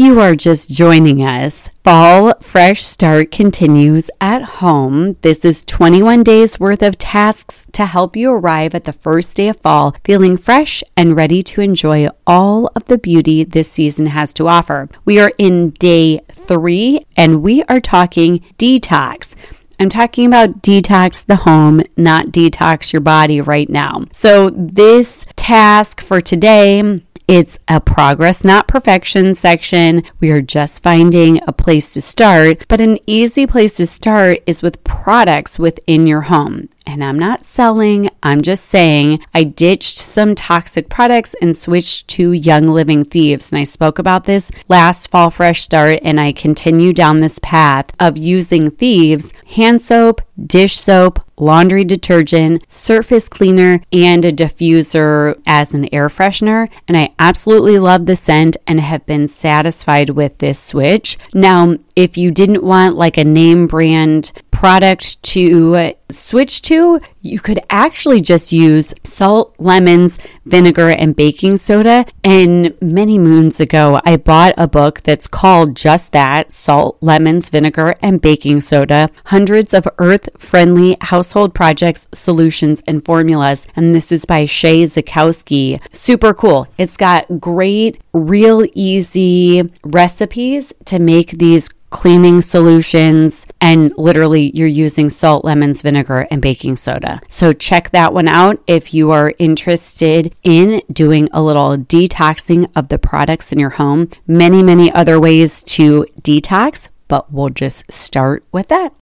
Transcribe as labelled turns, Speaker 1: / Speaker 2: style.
Speaker 1: you are just joining us, Fall Fresh Start continues at home. This is 21 days worth of tasks to help you arrive at the first day of fall feeling fresh and ready to enjoy all of the beauty this season has to offer. We are in day three and we are talking detox. I'm talking about detox the home, not detox your body right now. So, this task for today it's a progress, not perfection section. We are just finding a place to start, but an easy place to start is with products within your home. And I'm not selling, I'm just saying I ditched some toxic products and switched to Young Living Thieves. And I spoke about this last fall fresh start, and I continue down this path of using Thieves hand soap, dish soap, laundry detergent, surface cleaner, and a diffuser as an air freshener. And I absolutely love the scent and have been satisfied with this switch. Now, if you didn't want like a name brand product to uh, switch to, you could actually just use salt, lemons, vinegar, and baking soda. And many moons ago, I bought a book that's called just that salt, lemons, vinegar, and baking soda hundreds of earth friendly household projects, solutions, and formulas. And this is by Shea Zukowski. Super cool. It's got great, real easy recipes to make these cleaning solutions, and literally you're using salt, lemons, vinegar, and baking soda. So check that one out if you are interested in doing a little detoxing of the products in your home. Many, many other ways to detox, but we'll just start with that.